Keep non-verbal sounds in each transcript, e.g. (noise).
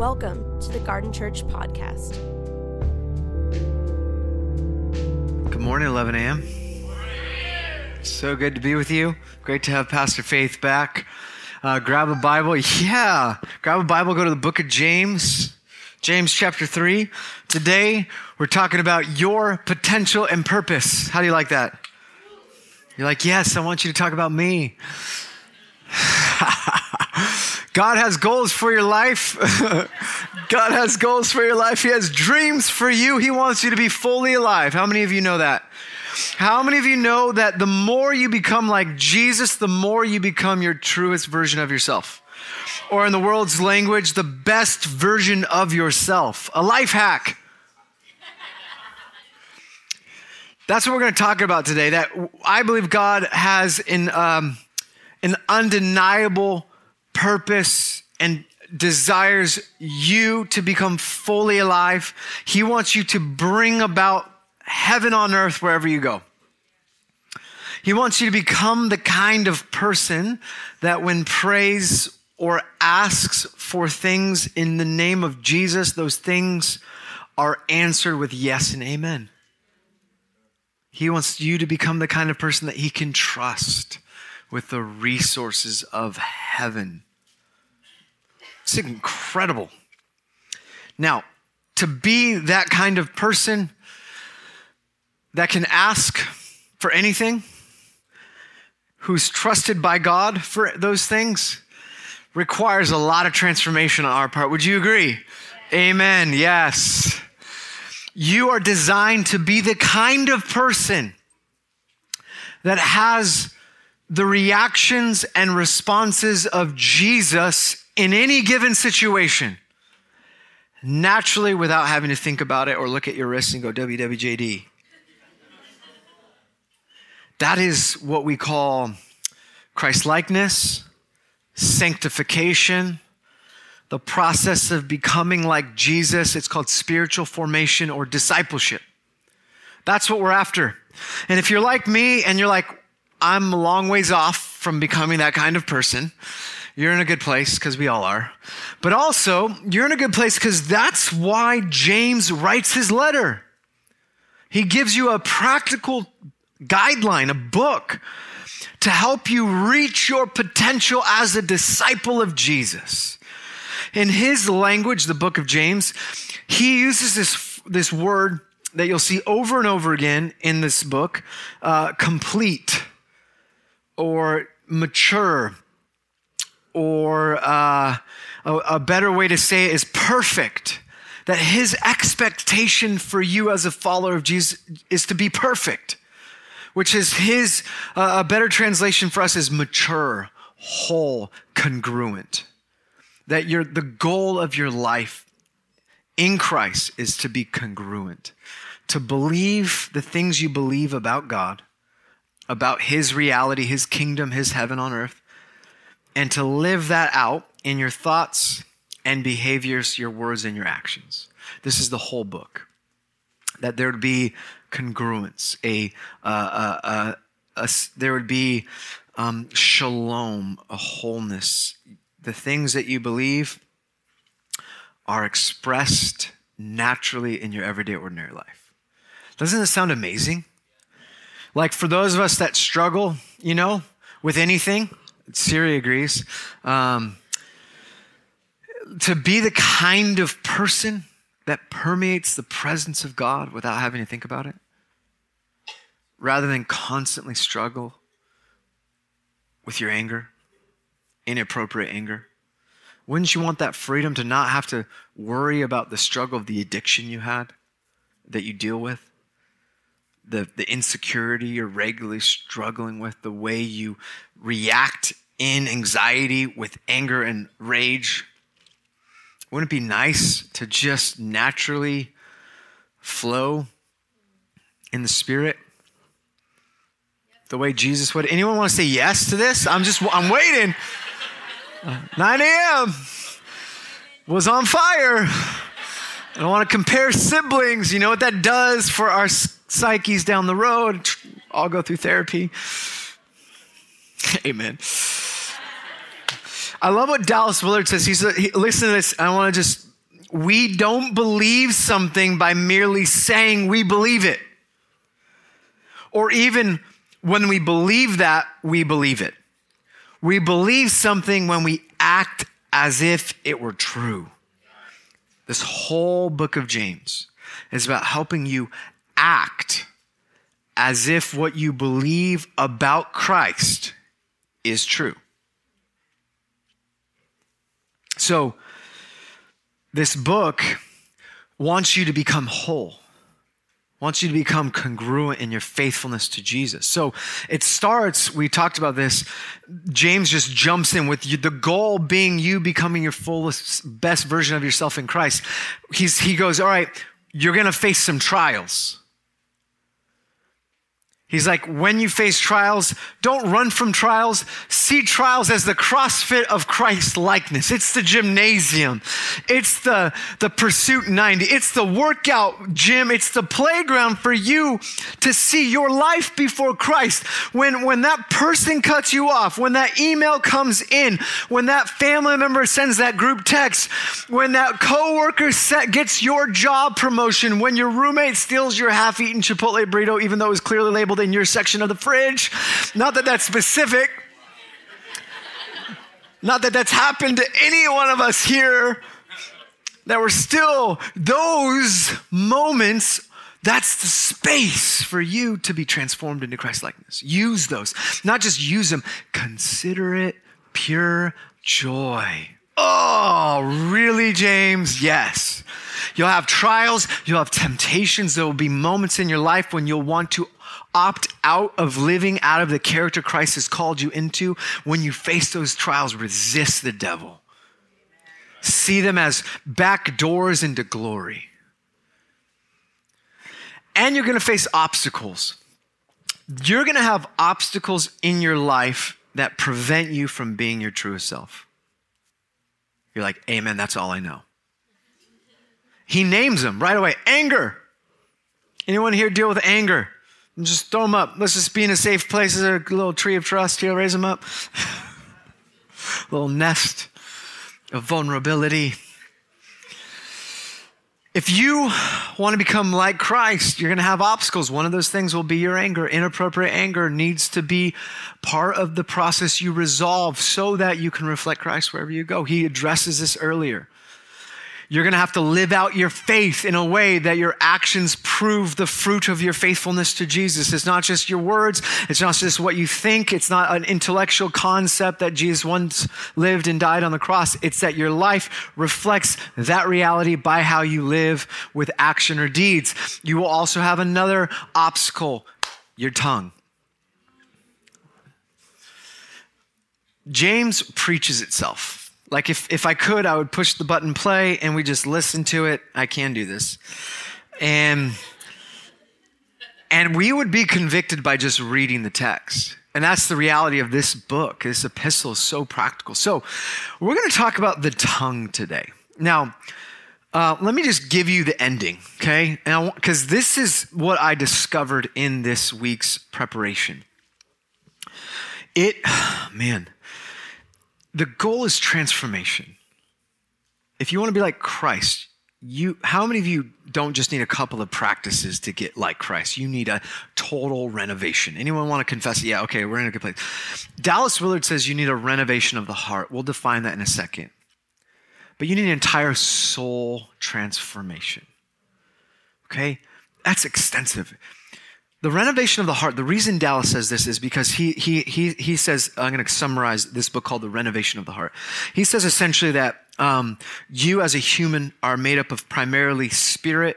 Welcome to the Garden Church Podcast. Good morning, 11 a.m. So good to be with you. Great to have Pastor Faith back. Uh, grab a Bible. Yeah. Grab a Bible, go to the book of James, James chapter 3. Today, we're talking about your potential and purpose. How do you like that? You're like, yes, I want you to talk about me. (sighs) (laughs) God has goals for your life. (laughs) God has goals for your life. He has dreams for you. He wants you to be fully alive. How many of you know that? How many of you know that the more you become like Jesus, the more you become your truest version of yourself? Or in the world's language, the best version of yourself. A life hack. That's what we're going to talk about today. That I believe God has an, um, an undeniable purpose and desires you to become fully alive. He wants you to bring about heaven on earth wherever you go. He wants you to become the kind of person that when prays or asks for things in the name of Jesus, those things are answered with yes and amen. He wants you to become the kind of person that he can trust with the resources of heaven. It's incredible. Now, to be that kind of person that can ask for anything, who's trusted by God for those things, requires a lot of transformation on our part. Would you agree? Amen. Yes. You are designed to be the kind of person that has the reactions and responses of Jesus in any given situation naturally without having to think about it or look at your wrist and go WWJD. That is what we call Christ likeness, sanctification, the process of becoming like Jesus. It's called spiritual formation or discipleship. That's what we're after. And if you're like me and you're like, I'm a long ways off from becoming that kind of person, you're in a good place because we all are. But also, you're in a good place because that's why James writes his letter. He gives you a practical guideline, a book to help you reach your potential as a disciple of Jesus. In his language, the book of James, he uses this, this word that you'll see over and over again in this book uh, complete or mature or uh, a, a better way to say it is perfect. That his expectation for you as a follower of Jesus is to be perfect, which is his, uh, a better translation for us is mature, whole, congruent. That your, the goal of your life in Christ is to be congruent, to believe the things you believe about God, about his reality, his kingdom, his heaven on earth, and to live that out in your thoughts and behaviors, your words and your actions. This is the whole book. That there would be congruence, a, uh, uh, uh, there would be um, shalom, a wholeness. The things that you believe are expressed naturally in your everyday, ordinary life. Doesn't it sound amazing? Like for those of us that struggle, you know, with anything, Siri agrees. Um, to be the kind of person that permeates the presence of God without having to think about it, rather than constantly struggle with your anger, inappropriate anger. Wouldn't you want that freedom to not have to worry about the struggle of the addiction you had that you deal with? The, the insecurity you're regularly struggling with, the way you react in anxiety with anger and rage? Wouldn't it be nice to just naturally flow in the Spirit the way Jesus would? Anyone want to say yes to this? I'm just, I'm waiting. Uh, 9 a.m. was on fire. I don't want to compare siblings. You know what that does for our psyches down the road? All go through therapy. (laughs) Amen. I love what Dallas Willard says. He's a, he, listen to this. I want to just we don't believe something by merely saying we believe it. Or even when we believe that, we believe it. We believe something when we act as if it were true. This whole book of James is about helping you act as if what you believe about Christ is true. So, this book wants you to become whole wants you to become congruent in your faithfulness to Jesus. So it starts, we talked about this, James just jumps in with you, the goal being you becoming your fullest, best version of yourself in Christ. He's, he goes, All right, you're going to face some trials. He's like, when you face trials, don't run from trials. See trials as the CrossFit of Christ likeness. It's the gymnasium. It's the, the Pursuit 90. It's the workout gym. It's the playground for you to see your life before Christ. When, when that person cuts you off, when that email comes in, when that family member sends that group text, when that coworker set, gets your job promotion, when your roommate steals your half-eaten Chipotle burrito, even though it was clearly labeled in your section of the fridge. Not that that's specific. Not that that's happened to any one of us here. That we're still those moments that's the space for you to be transformed into Christ likeness. Use those. Not just use them, consider it pure joy. Oh, really, James? Yes. You'll have trials, you'll have temptations. There will be moments in your life when you'll want to opt out of living out of the character Christ has called you into, when you face those trials, resist the devil. See them as back doors into glory. And you're going to face obstacles. You're going to have obstacles in your life that prevent you from being your truest self. You're like, Amen, that's all I know. He names them right away anger. Anyone here deal with anger? And just throw them up. Let's just be in a safe place. Is a little tree of trust here? Raise them up. (laughs) little nest of vulnerability. If you want to become like Christ, you're going to have obstacles. One of those things will be your anger. Inappropriate anger needs to be part of the process you resolve so that you can reflect Christ wherever you go. He addresses this earlier. You're going to have to live out your faith in a way that your actions prove the fruit of your faithfulness to Jesus. It's not just your words. It's not just what you think. It's not an intellectual concept that Jesus once lived and died on the cross. It's that your life reflects that reality by how you live with action or deeds. You will also have another obstacle, your tongue. James preaches itself. Like if, if I could, I would push the button play and we just listen to it. I can do this. And and we would be convicted by just reading the text. And that's the reality of this book. This epistle is so practical. So, we're going to talk about the tongue today. Now, uh, let me just give you the ending, okay? Because this is what I discovered in this week's preparation. It, (sighs) man, the goal is transformation. If you want to be like Christ, you how many of you don't just need a couple of practices to get like Christ? You need a total renovation. Anyone want to confess? Yeah, okay, we're in a good place. Dallas Willard says you need a renovation of the heart. We'll define that in a second. But you need an entire soul transformation. Okay? That's extensive. The renovation of the heart, the reason Dallas says this is because he, he, he, he says, I'm going to summarize this book called The Renovation of the Heart. He says essentially that um, you as a human are made up of primarily spirit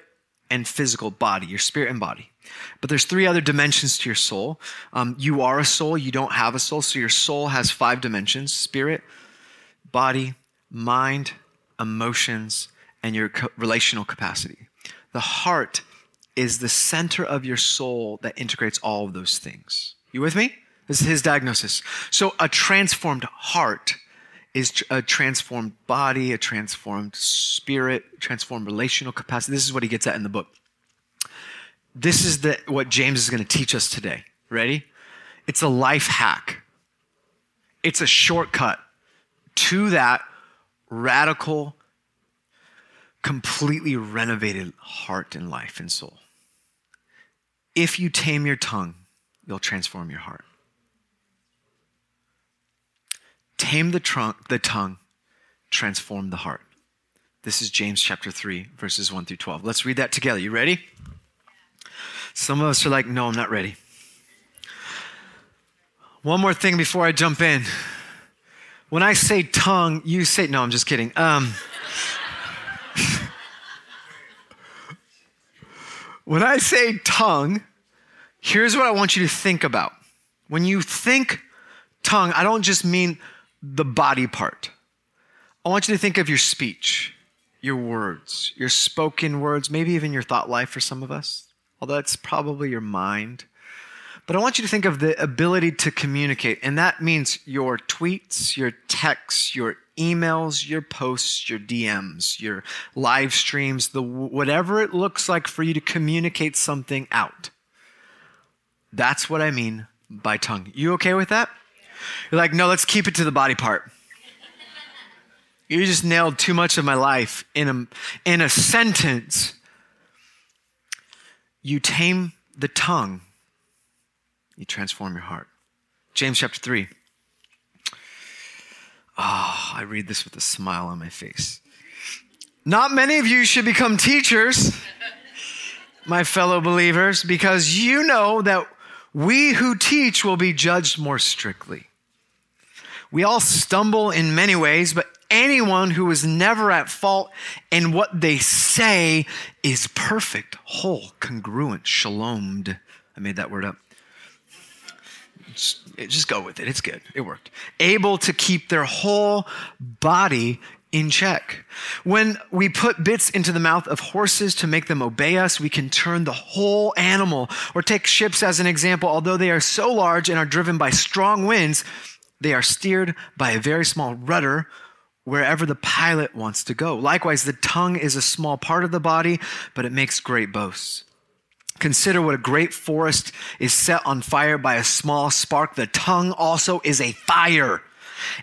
and physical body, your spirit and body. But there's three other dimensions to your soul. Um, you are a soul, you don't have a soul. So your soul has five dimensions spirit, body, mind, emotions, and your co- relational capacity. The heart is the center of your soul that integrates all of those things. You with me? This is his diagnosis. So a transformed heart is a transformed body, a transformed spirit, transformed relational capacity. This is what he gets at in the book. This is the, what James is going to teach us today. Ready? It's a life hack. It's a shortcut to that radical completely renovated heart and life and soul. If you tame your tongue, you'll transform your heart. Tame the, trunk, the tongue, transform the heart. This is James chapter 3, verses 1 through 12. Let's read that together. You ready? Some of us are like, no, I'm not ready. One more thing before I jump in. When I say tongue, you say, no, I'm just kidding. Um, when I say tongue, here's what I want you to think about. When you think tongue, I don't just mean the body part. I want you to think of your speech, your words, your spoken words, maybe even your thought life for some of us, although it's probably your mind. But I want you to think of the ability to communicate, and that means your tweets, your texts, your emails, your posts, your DMs, your live streams, the whatever it looks like for you to communicate something out. That's what I mean by tongue. You okay with that? You're like, no, let's keep it to the body part. You just nailed too much of my life in a, in a sentence. You tame the tongue you transform your heart. James chapter 3. I read this with a smile on my face. Not many of you should become teachers, my fellow believers, because you know that we who teach will be judged more strictly. We all stumble in many ways, but anyone who is never at fault in what they say is perfect, whole, congruent, shalomed. I made that word up just go with it. It's good. It worked. Able to keep their whole body in check. When we put bits into the mouth of horses to make them obey us, we can turn the whole animal. Or take ships as an example. Although they are so large and are driven by strong winds, they are steered by a very small rudder wherever the pilot wants to go. Likewise, the tongue is a small part of the body, but it makes great boasts. Consider what a great forest is set on fire by a small spark. The tongue also is a fire,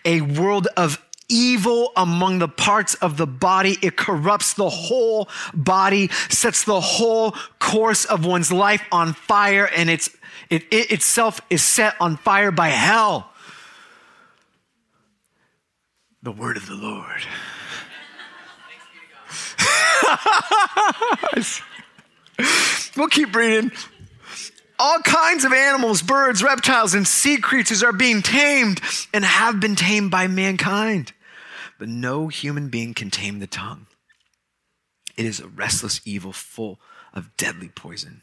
a world of evil among the parts of the body. It corrupts the whole body, sets the whole course of one's life on fire, and it's, it, it itself is set on fire by hell. The word of the Lord. (laughs) (laughs) (laughs) we'll keep reading. All kinds of animals, birds, reptiles, and sea creatures are being tamed and have been tamed by mankind. But no human being can tame the tongue. It is a restless evil full of deadly poison.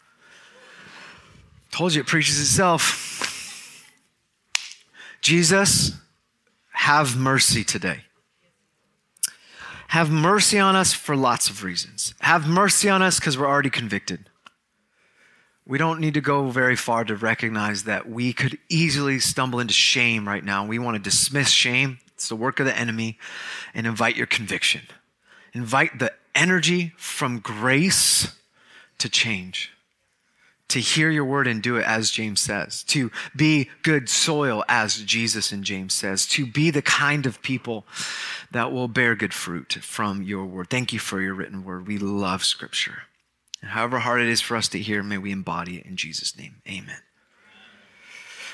Told you it preaches itself. Jesus have mercy today. Have mercy on us for lots of reasons. Have mercy on us because we're already convicted. We don't need to go very far to recognize that we could easily stumble into shame right now. We want to dismiss shame, it's the work of the enemy, and invite your conviction. Invite the energy from grace to change to hear your word and do it as James says, to be good soil as Jesus and James says, to be the kind of people that will bear good fruit from your word. Thank you for your written word. We love scripture. And however hard it is for us to hear, may we embody it in Jesus' name. Amen.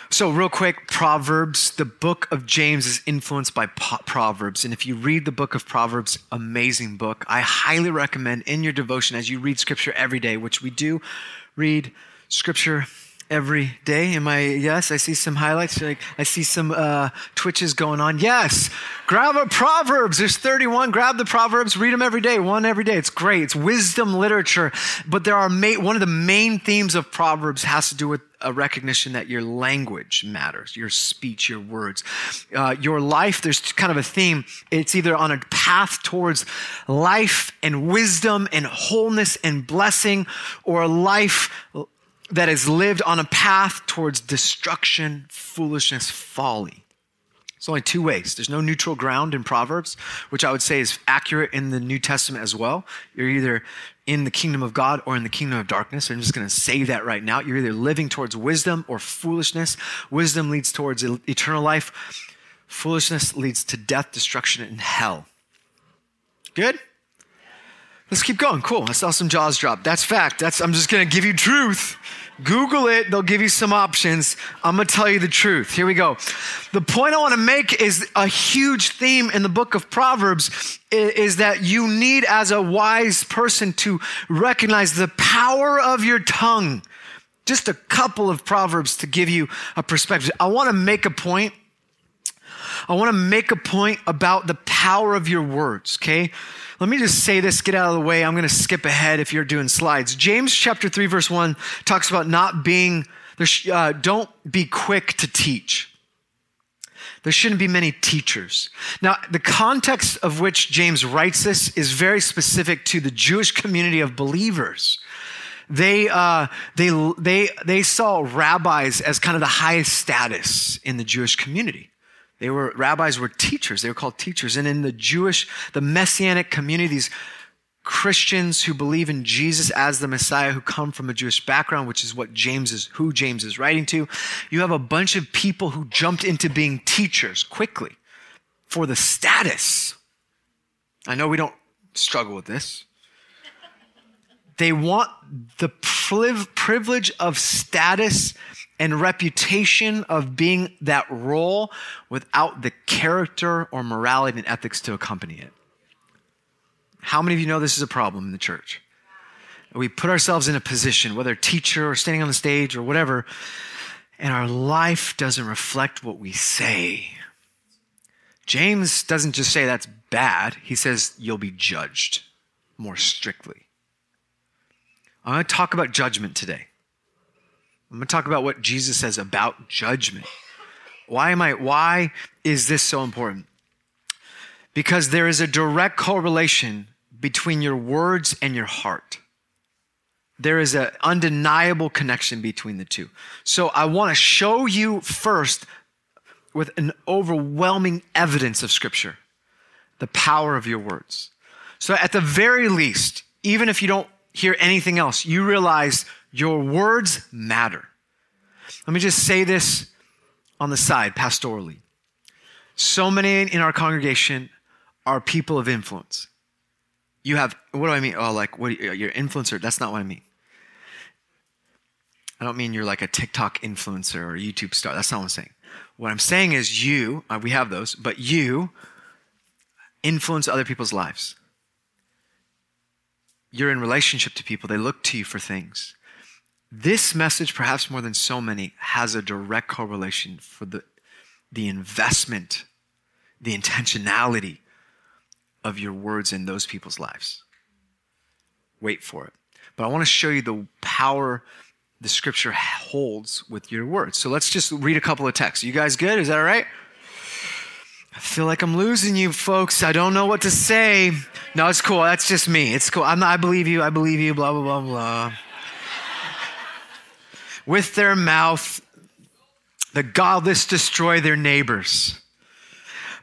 So, real quick, Proverbs. The book of James is influenced by Proverbs. And if you read the book of Proverbs, amazing book. I highly recommend in your devotion as you read scripture every day, which we do read scripture every day. Am I? Yes, I see some highlights. Like I see some uh, twitches going on. Yes, grab a Proverbs. There's 31. Grab the Proverbs. Read them every day. One every day. It's great. It's wisdom literature. But there are ma- one of the main themes of Proverbs has to do with a recognition that your language matters, your speech, your words, uh, your life. There's kind of a theme. It's either on a path towards life and wisdom and wholeness and blessing, or a life that is lived on a path towards destruction, foolishness, folly. It's only two ways. There's no neutral ground in Proverbs, which I would say is accurate in the New Testament as well. You're either in the kingdom of God or in the kingdom of darkness. I'm just going to say that right now. You're either living towards wisdom or foolishness. Wisdom leads towards eternal life. Foolishness leads to death, destruction, and hell. Good? Let's keep going. Cool. I saw some jaws drop. That's fact. That's I'm just to give you truth. Google it. They'll give you some options. I'm to tell you the truth. Here we go. The point I want to make is a huge theme in the book of Proverbs is that you need as a wise person to recognize the power of your tongue. Just a couple of proverbs to give you a perspective. I want to make a point. I want to make a point about the power of your words, okay? Let me just say this, get out of the way. I'm going to skip ahead if you're doing slides. James chapter 3, verse 1 talks about not being, uh, don't be quick to teach. There shouldn't be many teachers. Now, the context of which James writes this is very specific to the Jewish community of believers. They, uh, they, they, they saw rabbis as kind of the highest status in the Jewish community. They were, rabbis were teachers. They were called teachers. And in the Jewish, the messianic communities, Christians who believe in Jesus as the Messiah who come from a Jewish background, which is what James is, who James is writing to, you have a bunch of people who jumped into being teachers quickly for the status. I know we don't struggle with this. They want the privilege of status and reputation of being that role without the character or morality and ethics to accompany it. How many of you know this is a problem in the church? We put ourselves in a position, whether teacher or standing on the stage or whatever, and our life doesn't reflect what we say. James doesn't just say that's bad, he says you'll be judged more strictly. I'm going to talk about judgment today. I'm going to talk about what Jesus says about judgment. Why am I why is this so important? Because there is a direct correlation between your words and your heart. There is an undeniable connection between the two. So I want to show you first with an overwhelming evidence of scripture the power of your words. So at the very least, even if you don't hear anything else, you realize your words matter. Let me just say this on the side, pastorally. So many in our congregation are people of influence. You have, what do I mean? Oh, like, what, you're influencer. That's not what I mean. I don't mean you're like a TikTok influencer or a YouTube star. That's not what I'm saying. What I'm saying is you, uh, we have those, but you influence other people's lives. You're in relationship to people, they look to you for things. This message, perhaps more than so many, has a direct correlation for the, the investment, the intentionality of your words in those people's lives. Wait for it. But I want to show you the power the scripture holds with your words. So let's just read a couple of texts. You guys good? Is that all right? I feel like I'm losing you, folks. I don't know what to say. No, it's cool. That's just me. It's cool. Not, i believe you. I believe you. Blah, blah, blah, blah. With their mouth, the godless destroy their neighbors,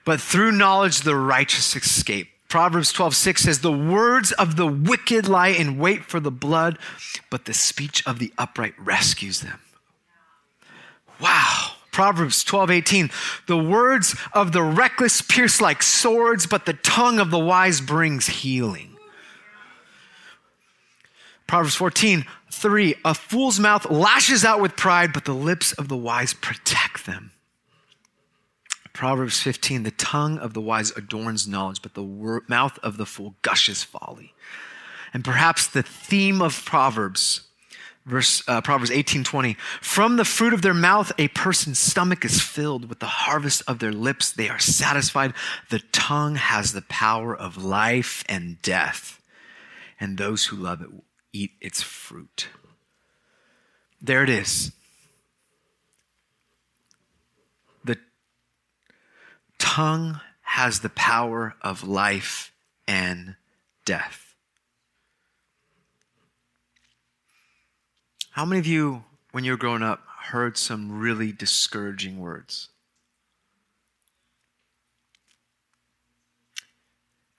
but through knowledge, the righteous escape. Proverbs 12, 6 says, The words of the wicked lie in wait for the blood, but the speech of the upright rescues them. Wow. Proverbs 12, 18. The words of the reckless pierce like swords, but the tongue of the wise brings healing. Proverbs 14, 3. A fool's mouth lashes out with pride, but the lips of the wise protect them. Proverbs 15, the tongue of the wise adorns knowledge, but the wor- mouth of the fool gushes folly. And perhaps the theme of Proverbs Verse uh, Proverbs 18:20 From the fruit of their mouth a person's stomach is filled with the harvest of their lips they are satisfied the tongue has the power of life and death and those who love it eat its fruit. There it is. The tongue has the power of life and death. How many of you, when you were growing up, heard some really discouraging words?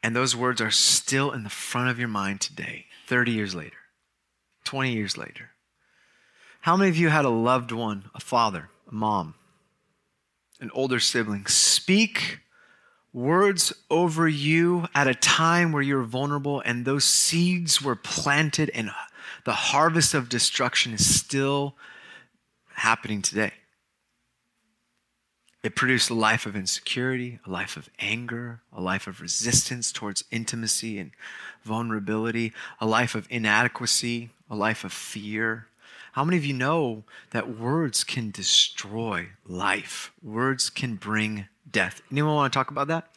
And those words are still in the front of your mind today, 30 years later, 20 years later. How many of you had a loved one, a father, a mom, an older sibling, speak words over you at a time where you're vulnerable and those seeds were planted and the harvest of destruction is still happening today. It produced a life of insecurity, a life of anger, a life of resistance towards intimacy and vulnerability, a life of inadequacy, a life of fear. How many of you know that words can destroy life? Words can bring death. Anyone want to talk about that?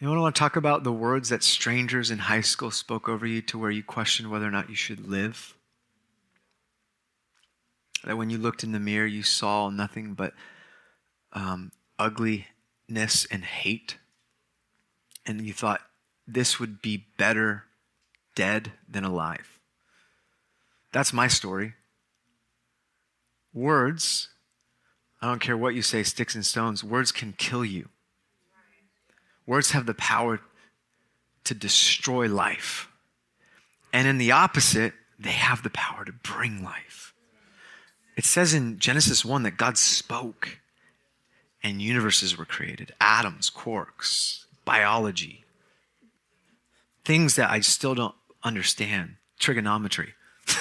Anyone want to talk about the words that strangers in high school spoke over you to where you questioned whether or not you should live? That when you looked in the mirror, you saw nothing but um, ugliness and hate. And you thought, this would be better dead than alive. That's my story. Words, I don't care what you say, sticks and stones, words can kill you. Words have the power to destroy life. And in the opposite, they have the power to bring life. It says in Genesis 1 that God spoke and universes were created. Atoms, quarks, biology, things that I still don't understand, trigonometry. (laughs)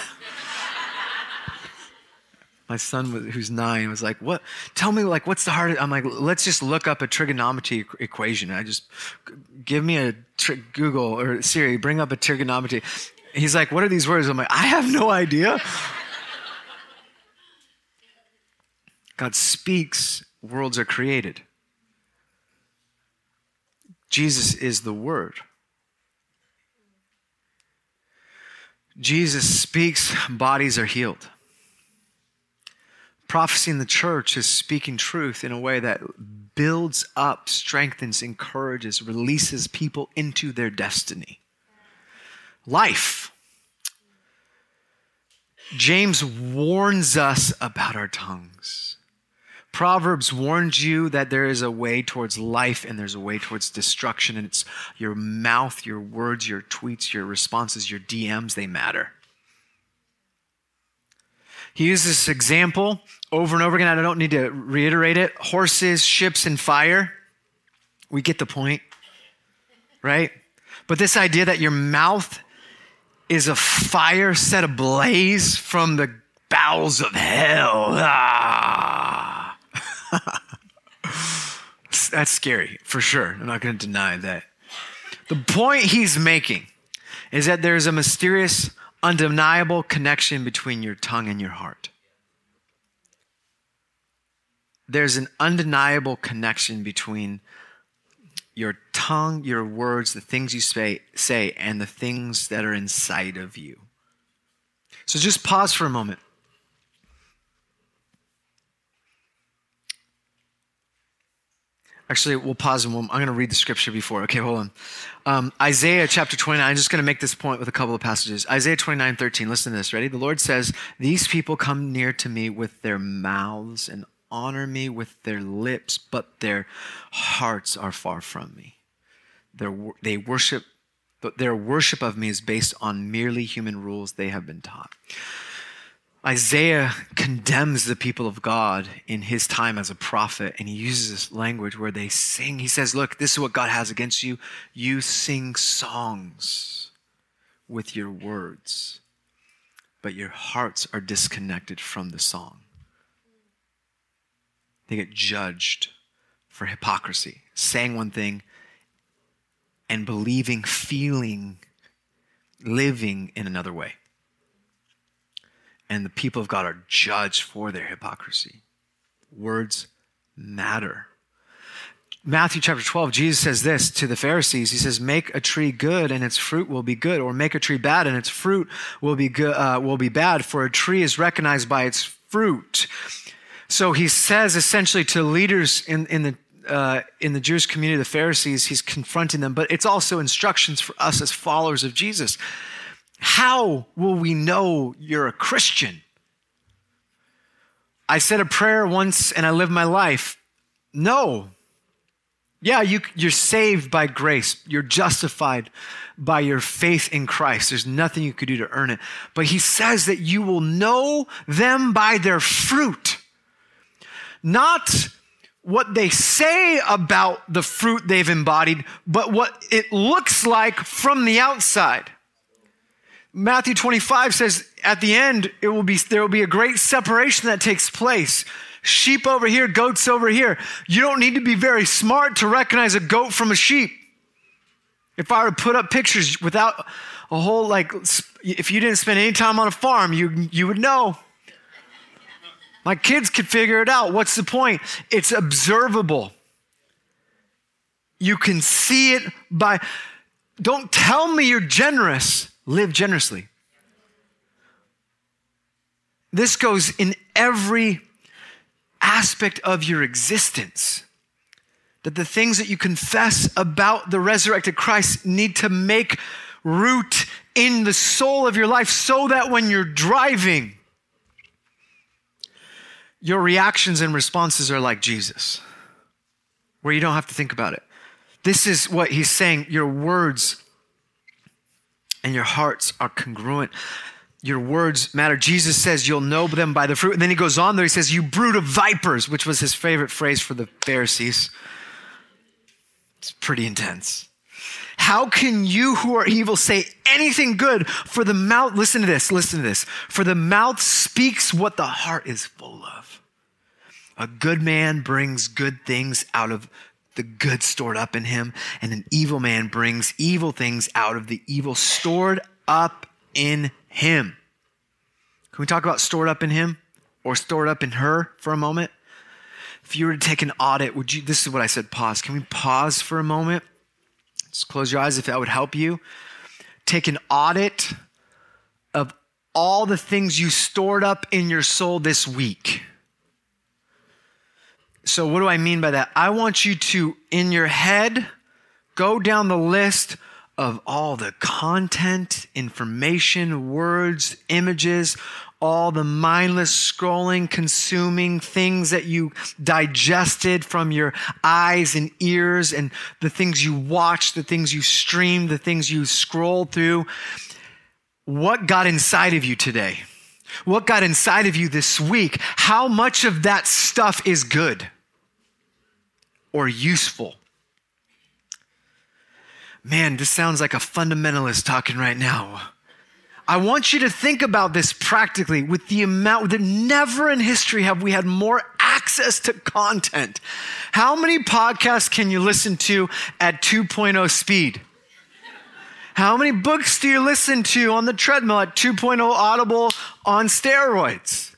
my son who's nine was like what? Tell me like what's the hardest i'm like let's just look up a trigonometry equation. I just give me a tri- google or siri bring up a trigonometry. He's like what are these words? I'm like i have no idea god speaks worlds are created jesus is the word jesus speaks bodies are healed Prophecy in the church is speaking truth in a way that builds up, strengthens, encourages, releases people into their destiny. Life. James warns us about our tongues. Proverbs warns you that there is a way towards life and there's a way towards destruction, and it's your mouth, your words, your tweets, your responses, your DMs, they matter. He uses this example over and over again. I don't need to reiterate it. Horses, ships, and fire. We get the point, right? But this idea that your mouth is a fire set ablaze from the bowels of hell. Ah. (laughs) That's scary, for sure. I'm not going to deny that. The point he's making is that there's a mysterious undeniable connection between your tongue and your heart. There's an undeniable connection between your tongue, your words, the things you say, say, and the things that are inside of you. So just pause for a moment. Actually, we'll pause and we'll, I'm going to read the scripture before. Okay, hold on. Um, Isaiah chapter 29. I'm just going to make this point with a couple of passages. Isaiah 29, 13. Listen to this. Ready? The Lord says, These people come near to me with their mouths and honor me with their lips, but their hearts are far from me. Their, they worship, their worship of me is based on merely human rules they have been taught. Isaiah condemns the people of God in his time as a prophet, and he uses this language where they sing. He says, Look, this is what God has against you. You sing songs with your words, but your hearts are disconnected from the song. They get judged for hypocrisy, saying one thing and believing, feeling, living in another way. And the people of God are judged for their hypocrisy. Words matter. Matthew chapter 12, Jesus says this to the Pharisees. He says, Make a tree good and its fruit will be good, or make a tree bad and its fruit will be, good, uh, will be bad, for a tree is recognized by its fruit. So he says essentially to leaders in, in the uh, in the Jewish community, the Pharisees, he's confronting them, but it's also instructions for us as followers of Jesus. How will we know you're a Christian? I said a prayer once and I lived my life. No. Yeah, you, you're saved by grace. You're justified by your faith in Christ. There's nothing you could do to earn it. But he says that you will know them by their fruit. Not what they say about the fruit they've embodied, but what it looks like from the outside. Matthew 25 says at the end, it will be, there will be a great separation that takes place. Sheep over here, goats over here. You don't need to be very smart to recognize a goat from a sheep. If I were to put up pictures without a whole, like, if you didn't spend any time on a farm, you, you would know. My kids could figure it out. What's the point? It's observable. You can see it by, don't tell me you're generous, live generously. This goes in every aspect of your existence. That the things that you confess about the resurrected Christ need to make root in the soul of your life so that when you're driving, your reactions and responses are like Jesus, where you don't have to think about it. This is what he's saying. Your words and your hearts are congruent. Your words matter. Jesus says you'll know them by the fruit. And then he goes on there. He says, You brood of vipers, which was his favorite phrase for the Pharisees. It's pretty intense. How can you who are evil say anything good? For the mouth, listen to this, listen to this. For the mouth speaks what the heart is full of. A good man brings good things out of the good stored up in him, and an evil man brings evil things out of the evil stored up in him. Can we talk about stored up in him or stored up in her for a moment? If you were to take an audit, would you? This is what I said pause. Can we pause for a moment? Just close your eyes if that would help you. Take an audit of all the things you stored up in your soul this week. So, what do I mean by that? I want you to, in your head, go down the list of all the content, information, words, images, all the mindless scrolling, consuming things that you digested from your eyes and ears and the things you watched, the things you streamed, the things you scrolled through. What got inside of you today? What got inside of you this week? How much of that stuff is good or useful? Man, this sounds like a fundamentalist talking right now. I want you to think about this practically with the amount that never in history have we had more access to content. How many podcasts can you listen to at 2.0 speed? How many books do you listen to on the treadmill at 2.0 audible on steroids?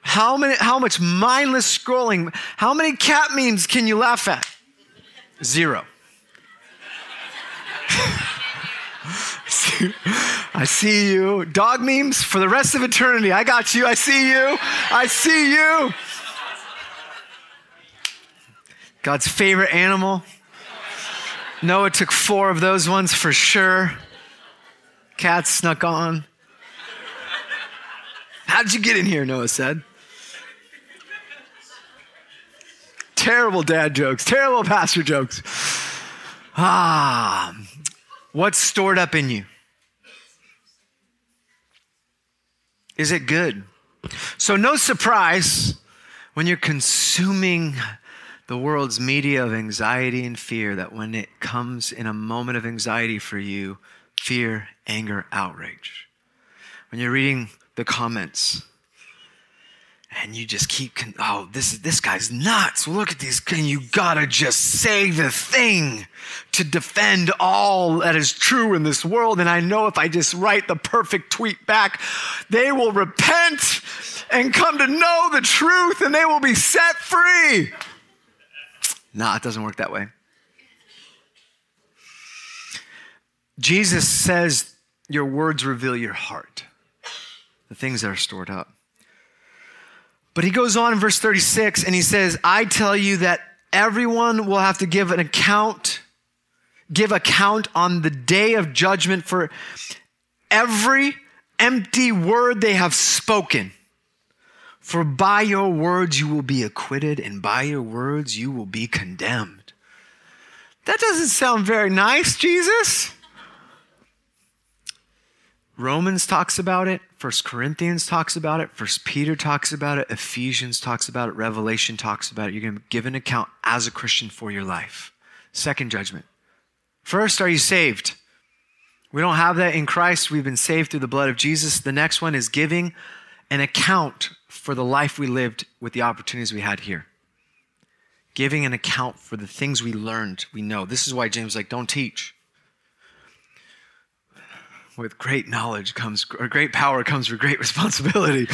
How many how much mindless scrolling? How many cat memes can you laugh at? Zero. (laughs) I see you. Dog memes for the rest of eternity. I got you. I see you. I see you. God's favorite animal. Noah took four of those ones for sure. Cats snuck on. How'd you get in here? Noah said. Terrible dad jokes, terrible pastor jokes. Ah, What's stored up in you? Is it good? So, no surprise when you're consuming the world's media of anxiety and fear that when it comes in a moment of anxiety for you, fear, anger, outrage. When you're reading the comments and you just keep con- oh this this guy's nuts. Look at these you gotta just say the thing to defend all that is true in this world. And i know if i just write the perfect tweet back they will repent and come to know the truth and they will be set free nah it doesn't work that way jesus says your words reveal your heart the things that are stored up but he goes on in verse 36 and he says, I tell you that everyone will have to give an account, give account on the day of judgment for every empty word they have spoken. For by your words you will be acquitted, and by your words you will be condemned. That doesn't sound very nice, Jesus. Romans talks about it. First Corinthians talks about it. First Peter talks about it. Ephesians talks about it. Revelation talks about it. You're going to give an account as a Christian for your life. Second judgment. First, are you saved? We don't have that in Christ. We've been saved through the blood of Jesus. The next one is giving an account for the life we lived with the opportunities we had here. Giving an account for the things we learned, we know. This is why James like, don't teach with great knowledge comes, or great power comes with great (laughs) responsibility.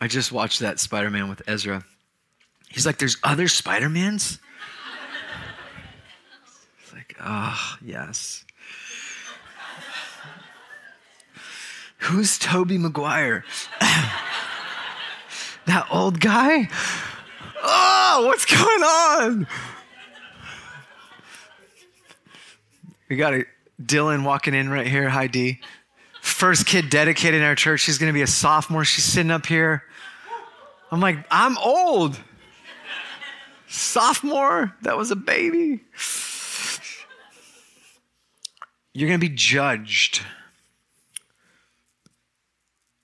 I just watched that Spider Man with Ezra. He's like, there's other Spider Mans? It's like, ah, oh, yes. Who's Tobey Maguire? (clears throat) that old guy? Oh, what's going on? We got to Dylan walking in right here. Hi, D. First kid dedicated in our church. She's going to be a sophomore. She's sitting up here. I'm like, I'm old. Sophomore? That was a baby. You're going to be judged.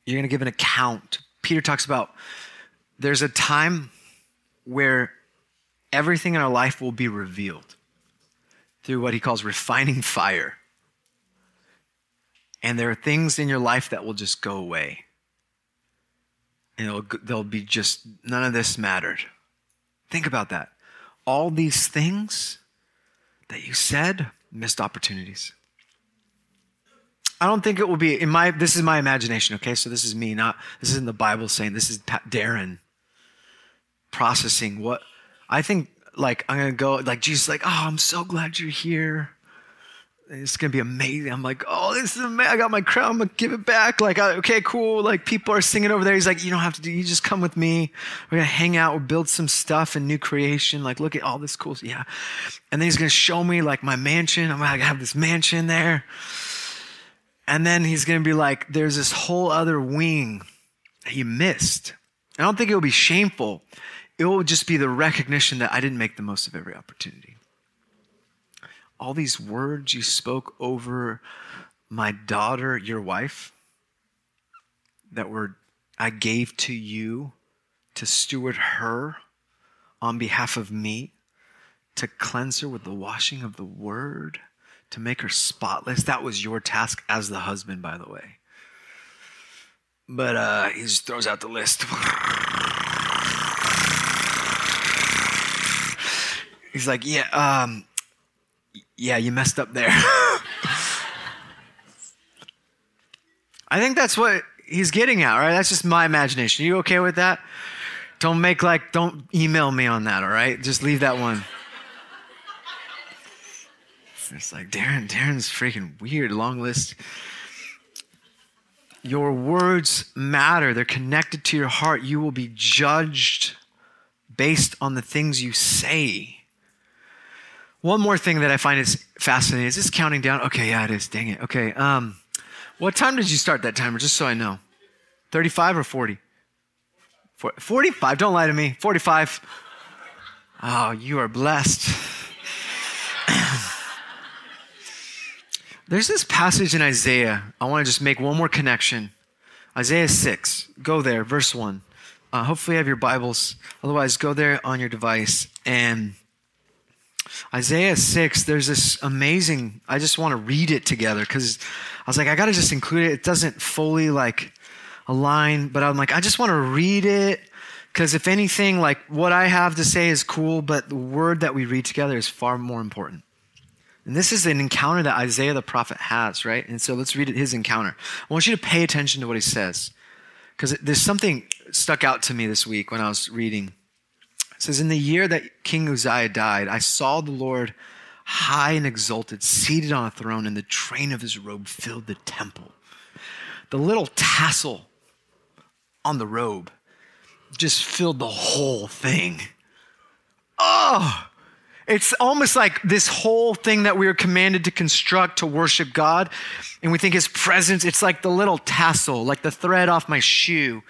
You're going to give an account. Peter talks about there's a time where everything in our life will be revealed through what he calls refining fire. And there are things in your life that will just go away. And they'll be just, none of this mattered. Think about that. All these things that you said, missed opportunities. I don't think it will be in my, this is my imagination, okay? So this is me, not, this isn't the Bible saying, this is Darren processing what, I think like, I'm gonna go, like, Jesus, like, oh, I'm so glad you're here it's gonna be amazing. I'm like, oh, this is amazing. I got my crown. I'm gonna give it back. Like, okay, cool. Like, people are singing over there. He's like, you don't have to do. You just come with me. We're gonna hang out. We'll build some stuff and new creation. Like, look at all this cool. Yeah. And then he's gonna show me like my mansion. I'm gonna have this mansion there. And then he's gonna be like, there's this whole other wing that you missed. I don't think it will be shameful. It will just be the recognition that I didn't make the most of every opportunity all these words you spoke over my daughter, your wife, that were I gave to you to steward her on behalf of me, to cleanse her with the washing of the word, to make her spotless. That was your task as the husband, by the way. But uh, he just throws out the list. (laughs) He's like, yeah, um, yeah, you messed up there. (laughs) I think that's what he's getting at, right? That's just my imagination. Are you okay with that? Don't make like, don't email me on that, all right? Just leave that one. (laughs) It's like, Darren, Darren's freaking weird, long list. Your words matter, they're connected to your heart. You will be judged based on the things you say. One more thing that I find is fascinating. Is this counting down? Okay, yeah, it is. Dang it. Okay. Um, what time did you start that timer? Just so I know. 35 or 40? 45. Don't lie to me. 45. Oh, you are blessed. There's this passage in Isaiah. I want to just make one more connection. Isaiah 6. Go there, verse 1. Uh, hopefully, you have your Bibles. Otherwise, go there on your device and Isaiah 6, there's this amazing, I just want to read it together because I was like, I got to just include it. It doesn't fully like align, but I'm like, I just want to read it because if anything, like what I have to say is cool, but the word that we read together is far more important. And this is an encounter that Isaiah the prophet has, right? And so let's read his encounter. I want you to pay attention to what he says because there's something stuck out to me this week when I was reading. It says, In the year that King Uzziah died, I saw the Lord high and exalted, seated on a throne, and the train of his robe filled the temple. The little tassel on the robe just filled the whole thing. Oh, it's almost like this whole thing that we are commanded to construct to worship God. And we think his presence, it's like the little tassel, like the thread off my shoe,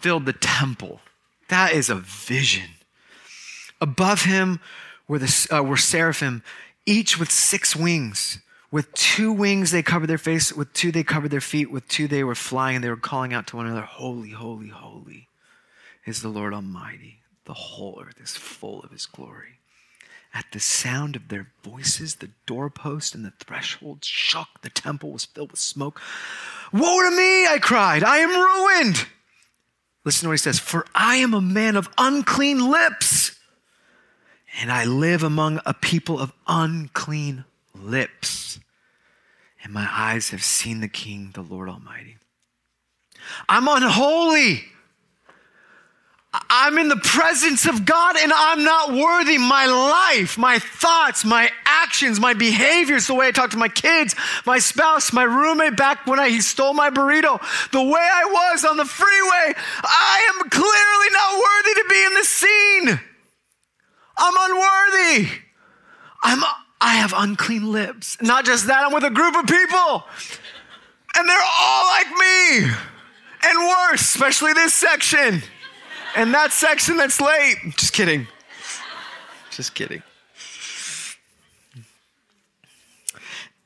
filled the temple. That is a vision. Above him were, the, uh, were seraphim, each with six wings. With two wings they covered their face, with two they covered their feet, with two they were flying, and they were calling out to one another, Holy, holy, holy is the Lord Almighty. The whole earth is full of his glory. At the sound of their voices, the doorpost and the threshold shook. The temple was filled with smoke. Woe to me, I cried. I am ruined. Listen to what he says For I am a man of unclean lips, and I live among a people of unclean lips. And my eyes have seen the King, the Lord Almighty. I'm unholy I'm in the presence of God and I'm not worthy. My life, my thoughts, my actions, my behaviors, the way I talk to my kids, my spouse, my roommate back when I, he stole my burrito, the way I was on the freeway, I am clearly not worthy to be in the scene. I'm unworthy. I'm, I have unclean lips. Not just that, I'm with a group of people and they're all like me and worse, especially this section and that section that's late. Just kidding. Just kidding.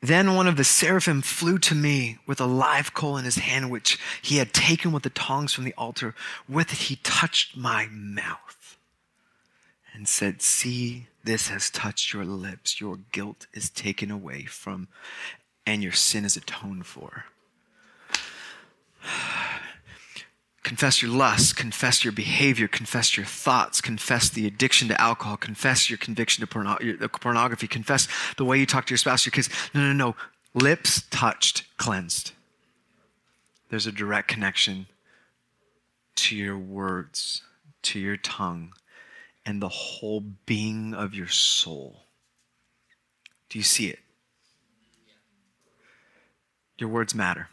Then one of the seraphim flew to me with a live coal in his hand, which he had taken with the tongs from the altar. With it, he touched my mouth and said, See, this has touched your lips. Your guilt is taken away from, and your sin is atoned for. (sighs) Confess your lust, confess your behavior, confess your thoughts, confess the addiction to alcohol, confess your conviction to porno- pornography, confess the way you talk to your spouse, your kids. No, no, no. Lips touched, cleansed. There's a direct connection to your words, to your tongue, and the whole being of your soul. Do you see it? Your words matter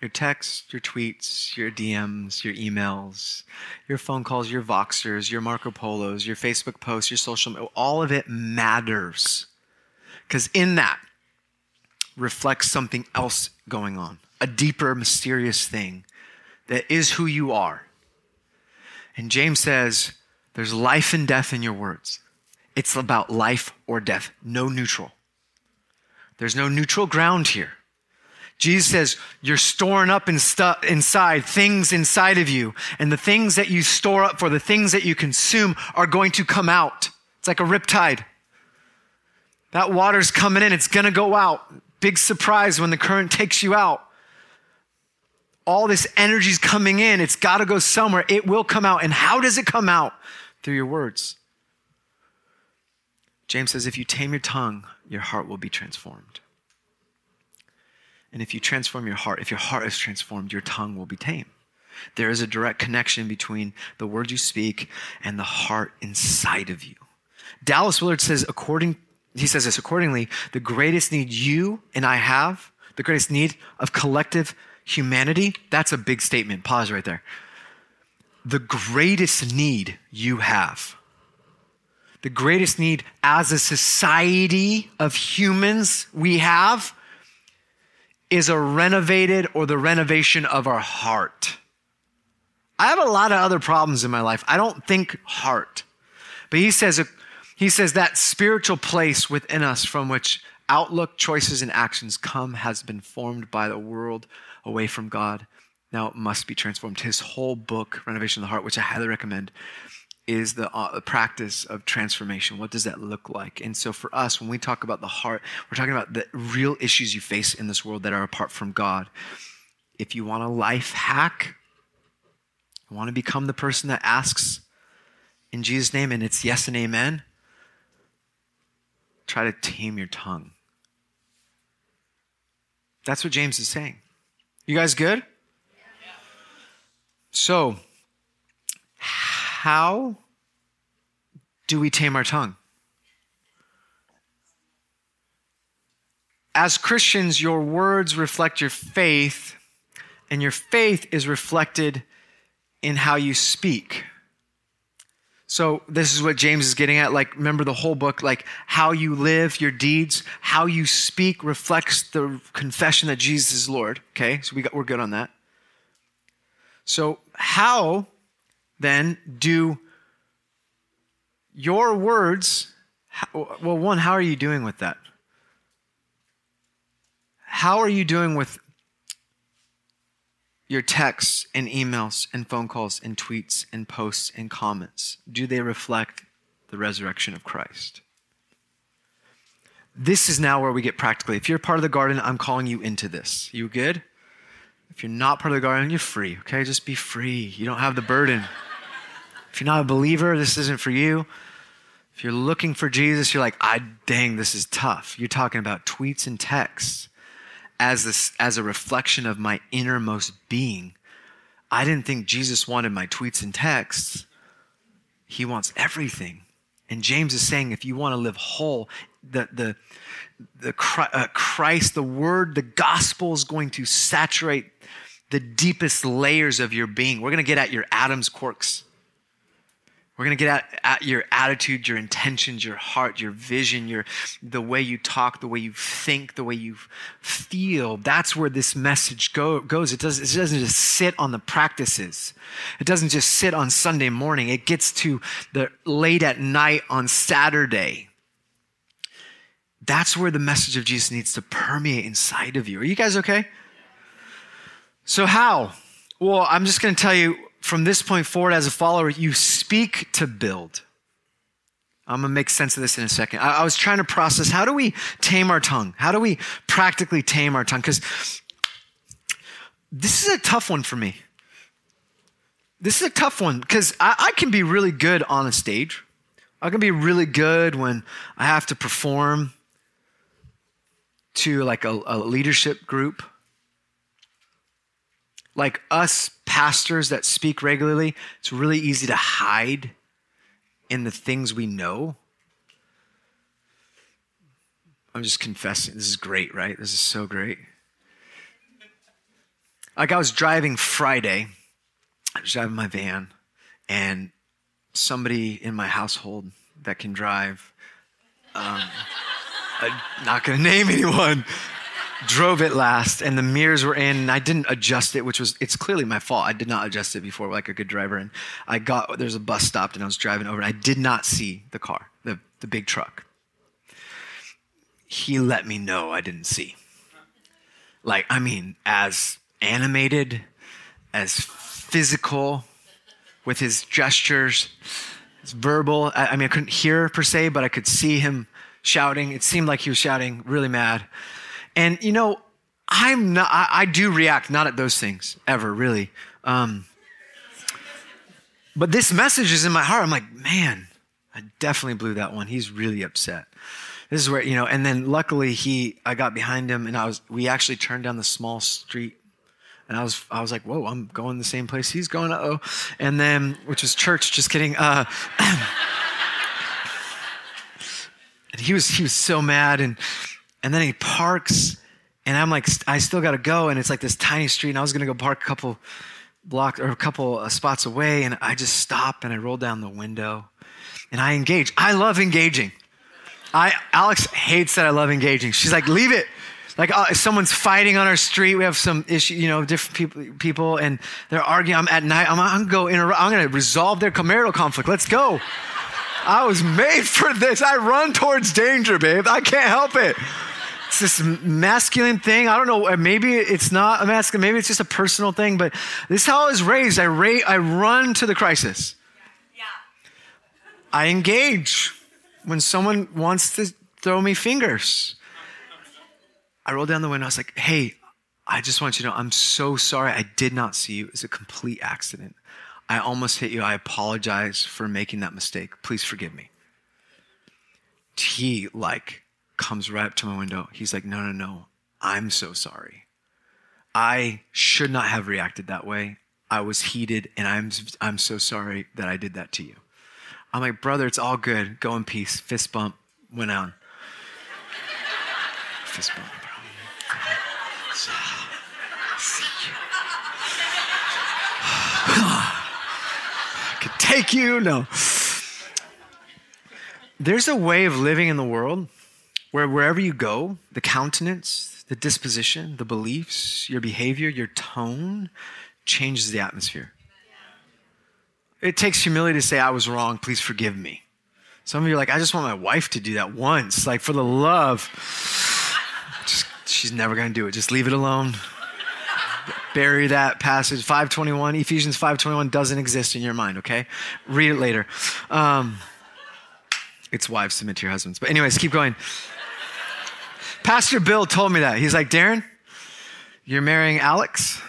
your texts, your tweets, your DMs, your emails, your phone calls, your Voxers, your Marco Polos, your Facebook posts, your social all of it matters. Because in that reflects something else going on, a deeper, mysterious thing that is who you are. And James says, there's life and death in your words. It's about life or death, no neutral. There's no neutral ground here. Jesus says, You're storing up in stu- inside things inside of you. And the things that you store up for, the things that you consume, are going to come out. It's like a riptide. That water's coming in, it's going to go out. Big surprise when the current takes you out. All this energy is coming in, it's got to go somewhere. It will come out. And how does it come out? Through your words. James says, If you tame your tongue, your heart will be transformed. And if you transform your heart, if your heart is transformed, your tongue will be tame. There is a direct connection between the words you speak and the heart inside of you. Dallas Willard says, according, he says this, accordingly, the greatest need you and I have, the greatest need of collective humanity, that's a big statement. Pause right there. The greatest need you have, the greatest need as a society of humans we have is a renovated or the renovation of our heart. I have a lot of other problems in my life. I don't think heart. But he says, he says that spiritual place within us from which outlook, choices, and actions come has been formed by the world away from God. Now it must be transformed. His whole book, Renovation of the Heart, which I highly recommend, is the, uh, the practice of transformation. What does that look like? And so for us, when we talk about the heart, we're talking about the real issues you face in this world that are apart from God. if you want a life hack, you want to become the person that asks in Jesus' name and it's yes and amen, try to tame your tongue. That's what James is saying. You guys good? So, how do we tame our tongue? As Christians, your words reflect your faith, and your faith is reflected in how you speak. So, this is what James is getting at. Like, remember the whole book, like how you live, your deeds, how you speak reflects the confession that Jesus is Lord. Okay, so we got, we're good on that. So, how then do your words, well, one, how are you doing with that? How are you doing with your texts and emails and phone calls and tweets and posts and comments? Do they reflect the resurrection of Christ? This is now where we get practically. If you're part of the garden, I'm calling you into this. You good? If you're not part of the garden, you're free, okay? Just be free. You don't have the burden. If you're not a believer, this isn't for you. If you're looking for Jesus, you're like, I dang, this is tough. You're talking about tweets and texts as this as a reflection of my innermost being. I didn't think Jesus wanted my tweets and texts. He wants everything. And James is saying if you want to live whole, the the the uh, Christ, the word, the gospel is going to saturate the deepest layers of your being. We're going to get at your Adam's quarks. We're going to get at, at, your attitude, your intentions, your heart, your vision, your the way you talk, the way you think, the way you feel. That's where this message go, goes. It, does, it doesn't just sit on the practices. It doesn't just sit on Sunday morning. It gets to the late at night on Saturday. That's where the message of Jesus needs to permeate inside of you. Are you guys okay? So how? Well, I'm just going to tell you from this point forward as a follower, you speak to build. I'm to make sense of this in a second. I, I was trying to process how do we tame our tongue? How do we practically tame our tongue? Because this is a tough one for me. This is a tough one because I, I can be really good on a stage. I can be really good when I have to perform to like a, a leadership group like us pastors that speak regularly, it's really easy to hide in the things we know. I'm just confessing. This is great, right? This is so great. Like I was driving Friday, I was driving my van, and somebody in my household that can drive, um, (laughs) I'm not going to name anyone, drove it last and the mirrors were in and I didn't adjust it, which was, it's clearly my fault. I did not adjust it before like a good driver. And I got, there's a bus stopped and I was driving over and I did not see the car, the, the big truck. He let me know I didn't see. Like, I mean, as animated, as physical with his gestures, his verbal. I, I mean, I couldn't hear per se, but I could see him shouting. It seemed like he was shouting really mad. And you know, I'm not, I, I do react not at those things ever, really. Um, but this message is in my heart. I'm like, man, I definitely blew that one. He's really upset. This is where, you know, and then luckily he, I got behind him and I was, we actually turned down the small street and I was, I was like, whoa, I'm going the same place he's going. oh. And then, which was church, just kidding. Uh, (clears throat) and he was, he was so mad. And, and then he parks, and I'm like, I still got to go. And it's like this tiny street, and I was going to go park a couple blocks or a couple uh, spots away. And I just stop and I roll down the window and I engage. I love engaging. I, Alex hates that I love engaging. She's like, leave it. Like uh, someone's fighting on our street. We have some issue, you know, different people, people, and they're arguing. I'm at night. I'm, I'm gonna go. Inter- I'm gonna resolve their marital conflict. Let's go. I was made for this. I run towards danger, babe. I can't help it it's this masculine thing. I don't know. Uh, maybe it's not a masculine. Maybe it's just a personal thing. But this is how I was raised. I ra- I run to the crisis. Yeah. I engage when someone wants to throw me fingers. I rolled down the window. I was like, "Hey, I just want you to know I'm so sorry. I did not see you. It was a complete accident. I almost hit you. I apologize for making that mistake. Please forgive me. He like comes right up to my window. He's like, no, no, no. I'm so sorry. I should not have reacted that way. I was heated and I'm, I'm so sorry that I did that to you. I'm like, brother, it's all good. Go in peace. Fist bump went on. (laughs) Fist bump, bro. I (sighs) (sighs) could take you. No. There's a way of living in the world where wherever you go, the countenance, the disposition, the beliefs, your behavior, your tone changes the atmosphere. It takes humility to say, I was wrong, please forgive me. Some of you are like, I just want my wife to do that once. Like, for the love, (sighs) just, she's never going to do it. Just leave it alone. Bury that passage. 521, Ephesians 521 doesn't exist in your mind, okay? Read it later. Um, it's wives, submit to your husbands. But, anyways, keep going. Pastor Bill told me that. He's like, Darren, you're marrying Alex.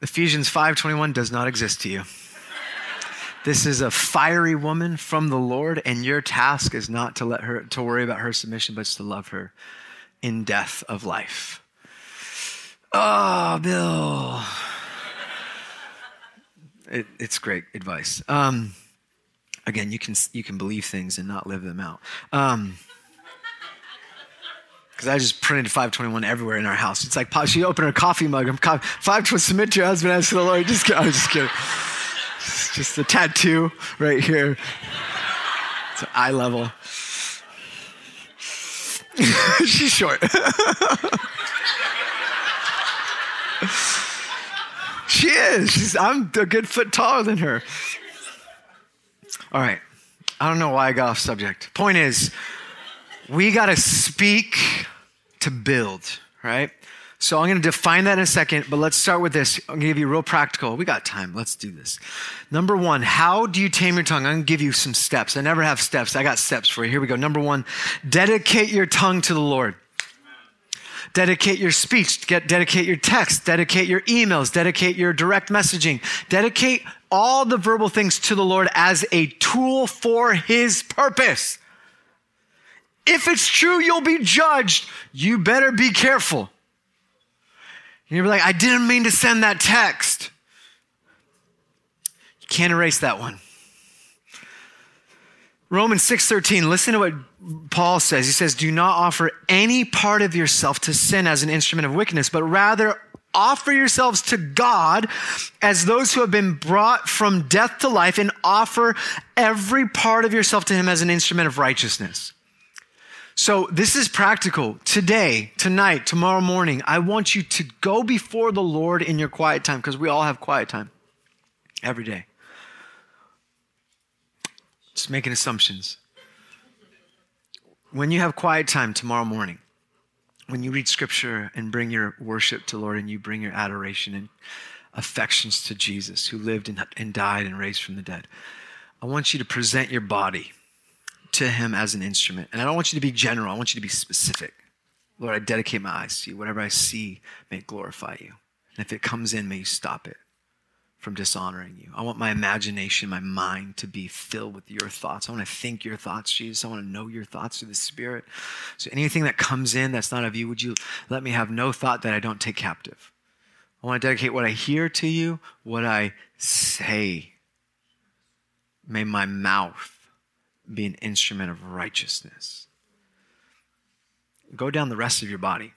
Ephesians 5:21 does not exist to you. This is a fiery woman from the Lord, and your task is not to let her to worry about her submission, but to love her in death of life. Oh, Bill. It, it's great advice. Um, again, you can you can believe things and not live them out. Um, because I just printed 521 everywhere in our house. It's like she opened her coffee mug. I'm 521 submit to your husband as to the Lord. Just kidding. I'm just kidding. It's just a tattoo right here. It's eye level. (laughs) She's short. (laughs) she is. She's, I'm a good foot taller than her. All right. I don't know why I got off subject. Point is, we got to speak to build, right? So I'm going to define that in a second, but let's start with this. I'm going to give you real practical. We got time. Let's do this. Number one, how do you tame your tongue? I'm going to give you some steps. I never have steps. I got steps for you. Here we go. Number one, dedicate your tongue to the Lord. Dedicate your speech, get, dedicate your text, dedicate your emails, dedicate your direct messaging, dedicate all the verbal things to the Lord as a tool for His purpose. If it's true you'll be judged, you better be careful. You're like, I didn't mean to send that text. You can't erase that one. Romans 6:13, listen to what Paul says. He says, "Do not offer any part of yourself to sin as an instrument of wickedness, but rather offer yourselves to God as those who have been brought from death to life and offer every part of yourself to him as an instrument of righteousness." So this is practical. Today, tonight, tomorrow morning, I want you to go before the Lord in your quiet time because we all have quiet time every day. Just making assumptions. When you have quiet time tomorrow morning, when you read scripture and bring your worship to Lord and you bring your adoration and affections to Jesus who lived and, died and raised from the dead, I want you to present your body to him as an instrument. And I don't want you to be general, I want you to be specific. Lord, I dedicate my eyes to you. Whatever I see, may it glorify you. And if it comes in, may you stop it from dishonoring you. I want my imagination, my mind to be filled with your thoughts. I want to think your thoughts, Jesus. I want to know your thoughts through the Spirit. So anything that comes in that's not of you, would you let me have no thought that I don't take captive? I want to dedicate what I hear to you, what I say. May my mouth be an instrument of righteousness. Go down the rest of your body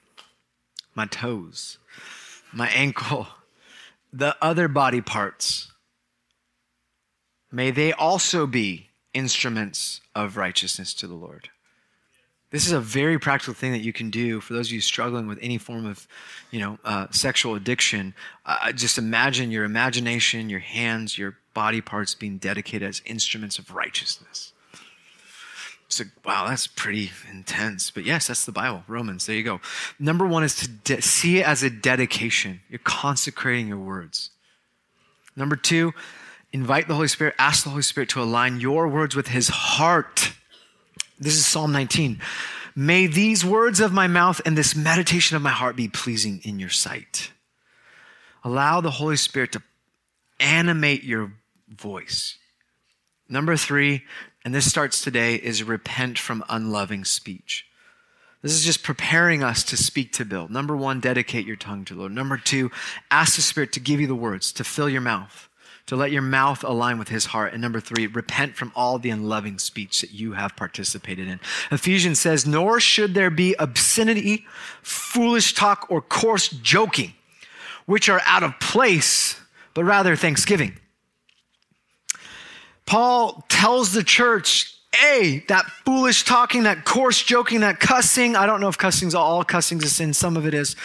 my toes, my ankle, the other body parts. May they also be instruments of righteousness to the Lord. This is a very practical thing that you can do for those of you struggling with any form of, you know, uh, sexual addiction. Uh, just imagine your imagination, your hands, your body parts being dedicated as instruments of righteousness. So, wow, that's pretty intense. But yes, that's the Bible, Romans. There you go. Number one is to de- see it as a dedication. You're consecrating your words. Number two, invite the Holy Spirit, ask the Holy Spirit to align your words with his heart. This is Psalm 19. May these words of my mouth and this meditation of my heart be pleasing in your sight. Allow the Holy Spirit to animate your voice. Number three, and this starts today, is repent from unloving speech. This is just preparing us to speak to build. Number one, dedicate your tongue to the Lord. Number two, ask the Spirit to give you the words, to fill your mouth, to let your mouth align with His heart. And number three, repent from all the unloving speech that you have participated in. Ephesians says, Nor should there be obscenity, foolish talk, or coarse joking, which are out of place, but rather thanksgiving. Paul tells the church a, that foolish talking, that coarse joking, that cussing. I don't know if cussing's all cussing's a sin, some of it is.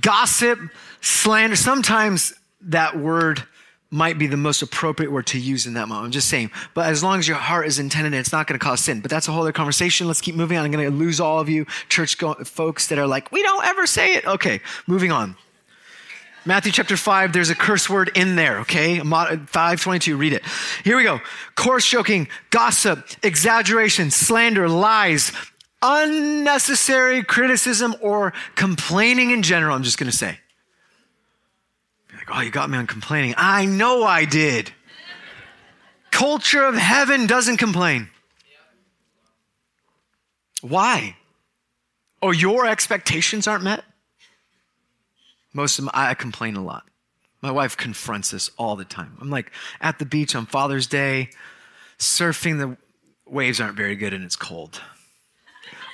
Gossip, slander. Sometimes that word might be the most appropriate word to use in that moment. I'm just saying. But as long as your heart is intended, it's not going to cause sin. But that's a whole other conversation. Let's keep moving on. I'm going to lose all of you church folks that are like, we don't ever say it. Okay, moving on. Matthew chapter 5, there's a curse word in there, okay? 522, read it. Here we go. Coarse joking, gossip, exaggeration, slander, lies, unnecessary criticism, or complaining in general, I'm just gonna say. You're like, oh, you got me on complaining. I know I did. Culture of heaven doesn't complain. Why? Oh, your expectations aren't met? Most of my, I complain a lot. My wife confronts this all the time. I'm like at the beach on Father's Day, surfing, the waves aren't very good and it's cold.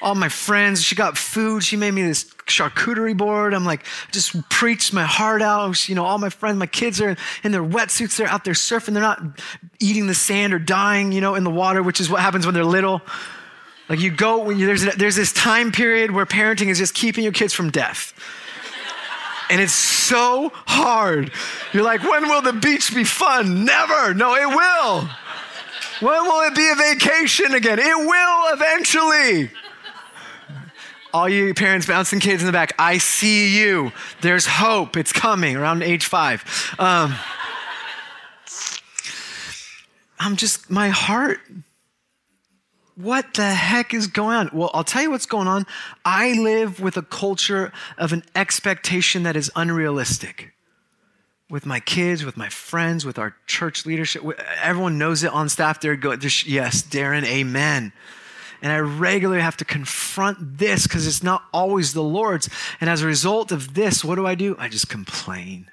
All my friends, she got food. She made me this charcuterie board. I'm like, just preached my heart out. You know, all my friends, my kids are in their wetsuits. They're out there surfing. They're not eating the sand or dying, you know, in the water, which is what happens when they're little. Like you go when you, there's, there's this time period where parenting is just keeping your kids from death and it's so hard. You're like, when will the beach be fun? Never. No, it will. When will it be a vacation again? It will eventually. All you parents bouncing kids in the back, I see you. There's hope. It's coming around age five. Um, I'm just, my heart what the heck is going on? Well, I'll tell you what's going on. I live with a culture of an expectation that is unrealistic. With my kids, with my friends, with our church leadership, everyone knows it on staff. They're going, yes, Darren, amen. And I regularly have to confront this because it's not always the Lord's. And as a result of this, what do I do? I just complain,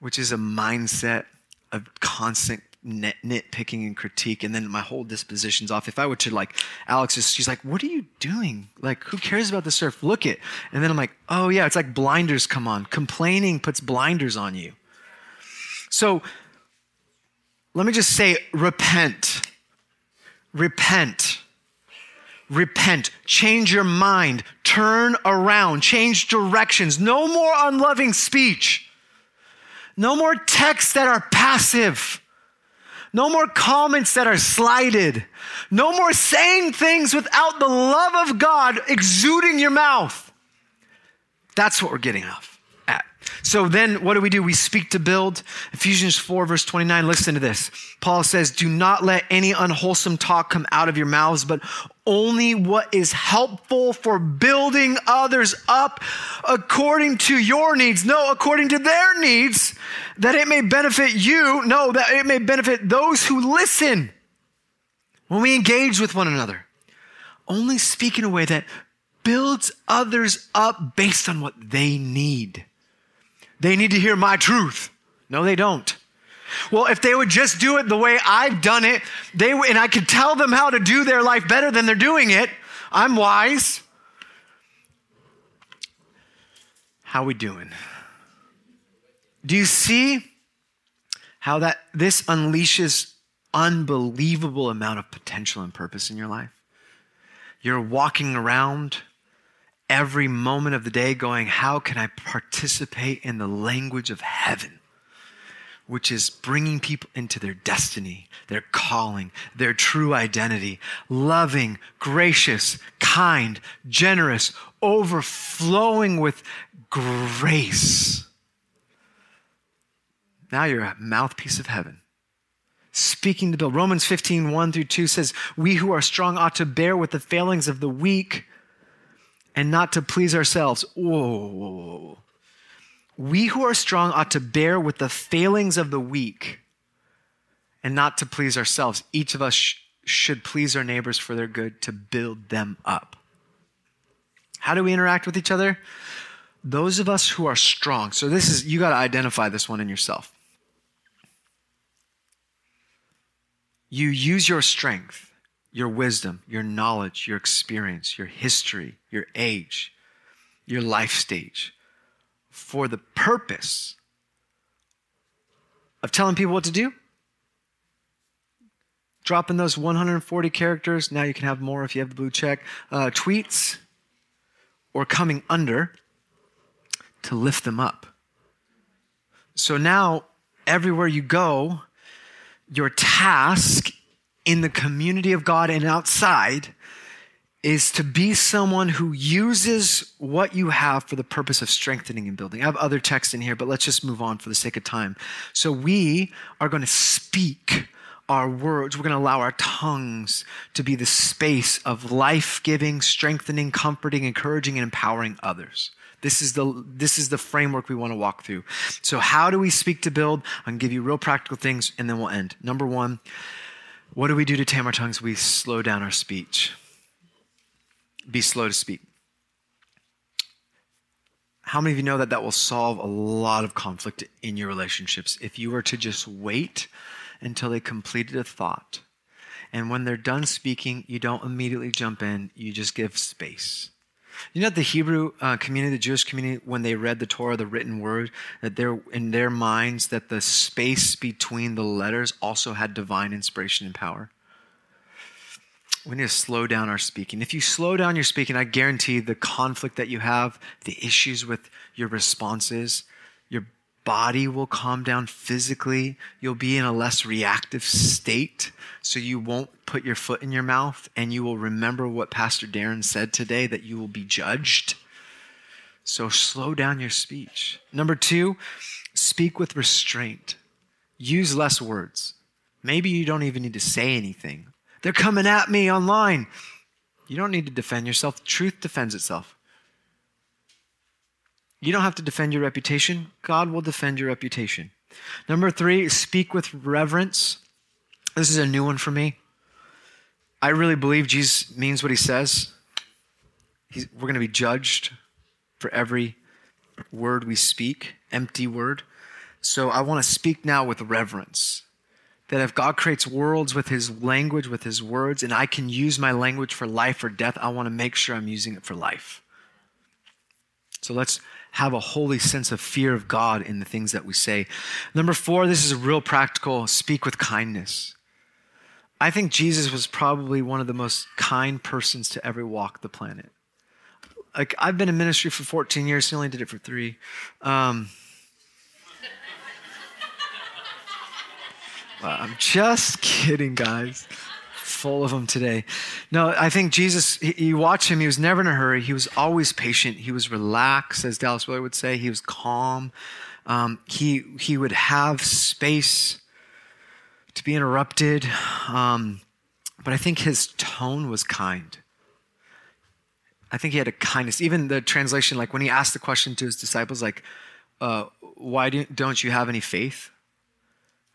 which is a mindset of constant nit- nitpicking and critique, and then my whole disposition's off. If I were to like, Alex is, she's like, "What are you doing? Like, who cares about the surf? Look it." And then I'm like, "Oh yeah, it's like blinders come on. Complaining puts blinders on you." So let me just say, repent, repent. Repent, change your mind, turn around, change directions. No more unloving speech. No more texts that are passive. No more comments that are slighted. No more saying things without the love of God exuding your mouth. That's what we're getting off. At. So then what do we do? We speak to build. Ephesians 4, verse 29. Listen to this. Paul says, Do not let any unwholesome talk come out of your mouths, but only what is helpful for building others up according to your needs. No, according to their needs, that it may benefit you. No, that it may benefit those who listen. When we engage with one another, only speak in a way that builds others up based on what they need. They need to hear my truth. No, they don't. Well, if they would just do it the way I've done it, they and I could tell them how to do their life better than they're doing it. I'm wise. How we doing? Do you see how that this unleashes unbelievable amount of potential and purpose in your life? You're walking around every moment of the day going, How can I participate in the language of heaven? Which is bringing people into their destiny, their calling, their true identity, loving, gracious, kind, generous, overflowing with grace. Now you're a mouthpiece of heaven, speaking to build. Romans 15, 1 through 2 says, We who are strong ought to bear with the failings of the weak and not to please ourselves. Whoa. We who are strong ought to bear with the failings of the weak and not to please ourselves. Each of us sh- should please our neighbors for their good to build them up. How do we interact with each other? Those of us who are strong. So, this is, you got to identify this one in yourself. You use your strength, your wisdom, your knowledge, your experience, your history, your age, your life stage for the purpose of telling people what to do dropping those 140 characters. Now you can have more if you have the blue check. Uh, tweets or coming under to lift them up. So now, everywhere you go, your task in the community of God and outside is to be someone who uses what you have for the purpose of strengthening and building. I have other texts in here, but let's just move on for the sake of time. So we are going to speak our words, we're going to allow our tongues to be the space of life giving, strengthening, comforting, encouraging, and empowering others. This is, the, this is the framework we want to walk through. So, how do we speak to build? I'm to give you real practical things and then we'll end. Number one, what do we do to tame our tongues? We slow down our speech. Be slow to speak. How many of you know that that will solve a lot of conflict in your relationships? If you were to just wait until they completed a thought. And when they're done speaking, you don't immediately jump in, you just give space. You know, the Hebrew uh, community, the Jewish community, when they read the Torah, the written word, that they're in their minds that the space between the letters also had divine inspiration and power. We need to slow down our speaking. If you slow down your speaking, I guarantee the conflict that you have, the issues with your responses, your body will calm down physically. You'll be in a less reactive state, so you won't put your foot in your mouth, and you will remember what Pastor Darren said today that you will be judged. So slow down your speech. Number two, speak with restraint. Use less words. Maybe you don't even need to say anything. They're coming at me online. You don't need to defend yourself. Truth defends itself. You don't have to defend your reputation. God will defend your reputation. Number three, speak with reverence. This is a new one for me. I really believe Jesus means what he says. He's, we're going to be judged for every word we speak, empty word. So I want to speak now with reverence. That if God creates worlds with his language, with his words, and I can use my language for life or death, I want to make sure I'm using it for life. So let's have a holy sense of fear of God in the things that we say. Number four, this is a real practical speak with kindness. I think Jesus was probably one of the most kind persons to ever walk the planet. Like, I've been in ministry for 14 years, he only did it for three. Um, I'm just (laughs) kidding, guys full of them today. No, I think Jesus, you watch him, he was never in a hurry. He was always patient. He was relaxed, as Dallas Willard would say. He was calm. Um, he, he would have space to be interrupted. Um, but I think his tone was kind. I think he had a kindness. Even the translation, like when he asked the question to his disciples, like, uh, why don't you have any faith?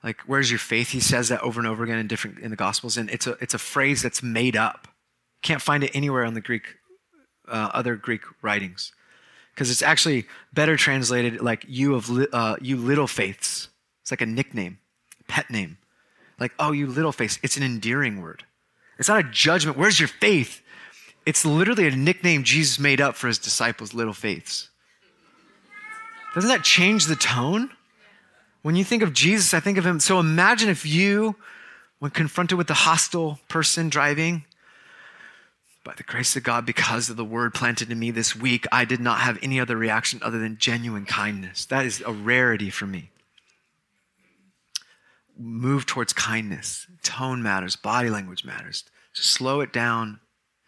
Like, where's your faith? He says that over and over again in different in the Gospels, and it's a it's a phrase that's made up. Can't find it anywhere on the Greek, uh, other Greek writings, because it's actually better translated like "you of li- uh, you little faiths." It's like a nickname, pet name, like "oh you little faiths." It's an endearing word. It's not a judgment. Where's your faith? It's literally a nickname Jesus made up for his disciples, little faiths. Doesn't that change the tone? When you think of Jesus, I think of him. So imagine if you, when confronted with a hostile person driving, by the grace of God, because of the word planted in me this week, I did not have any other reaction other than genuine kindness. That is a rarity for me. Move towards kindness. Tone matters, body language matters. Just slow it down,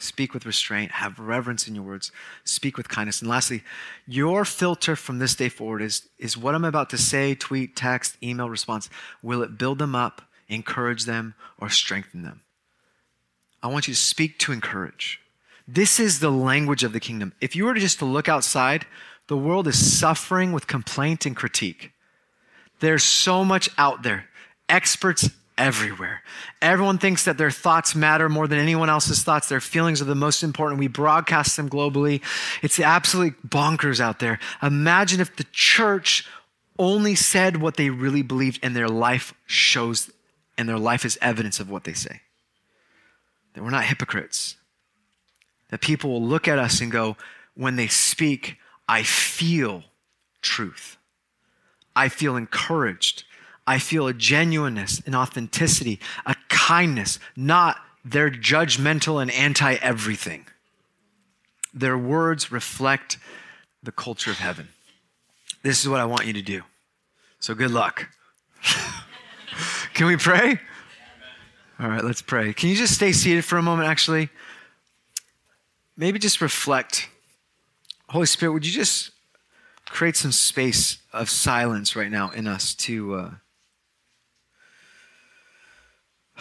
Speak with restraint. Have reverence in your words. Speak with kindness. And lastly, your filter from this day forward is, is what I'm about to say, tweet, text, email, response. Will it build them up, encourage them, or strengthen them. I want you to speak to encourage. This is the language of the kingdom. If you were just to look outside, the world is suffering with complaint and critique. There's so much out there. Experts everywhere. Everyone thinks that their thoughts matter more than anyone else's thoughts. Their feelings are the most important. We broadcast them globally. It's absolutely bonkers out there. Imagine if the church only said what they really believed and their life shows and their life is evidence of what they say. That we're not hypocrites. That people will look at us and go, when they speak, I feel truth. I feel encouraged. I feel a genuineness, an authenticity, a kindness, not their judgmental and anti everything. Their words reflect the culture of heaven. This is what I want you to do. So good luck. (laughs) Can we pray? All right, let's pray. Can you just stay seated for a moment, actually? Maybe just reflect. Holy Spirit, would you just create some space of silence right now in us to. Uh,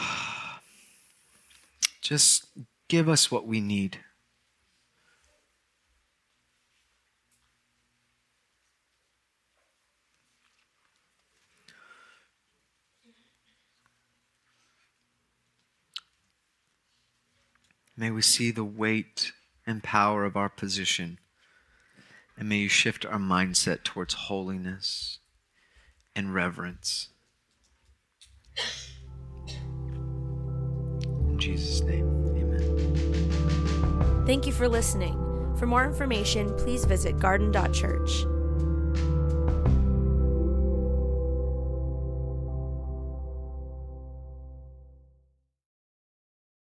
(sighs) just give us what we need. May we see the weight and power of our position. And may you shift our mindset towards holiness and reverence. Jesus' name, amen. Thank you for listening. For more information, please visit garden.church.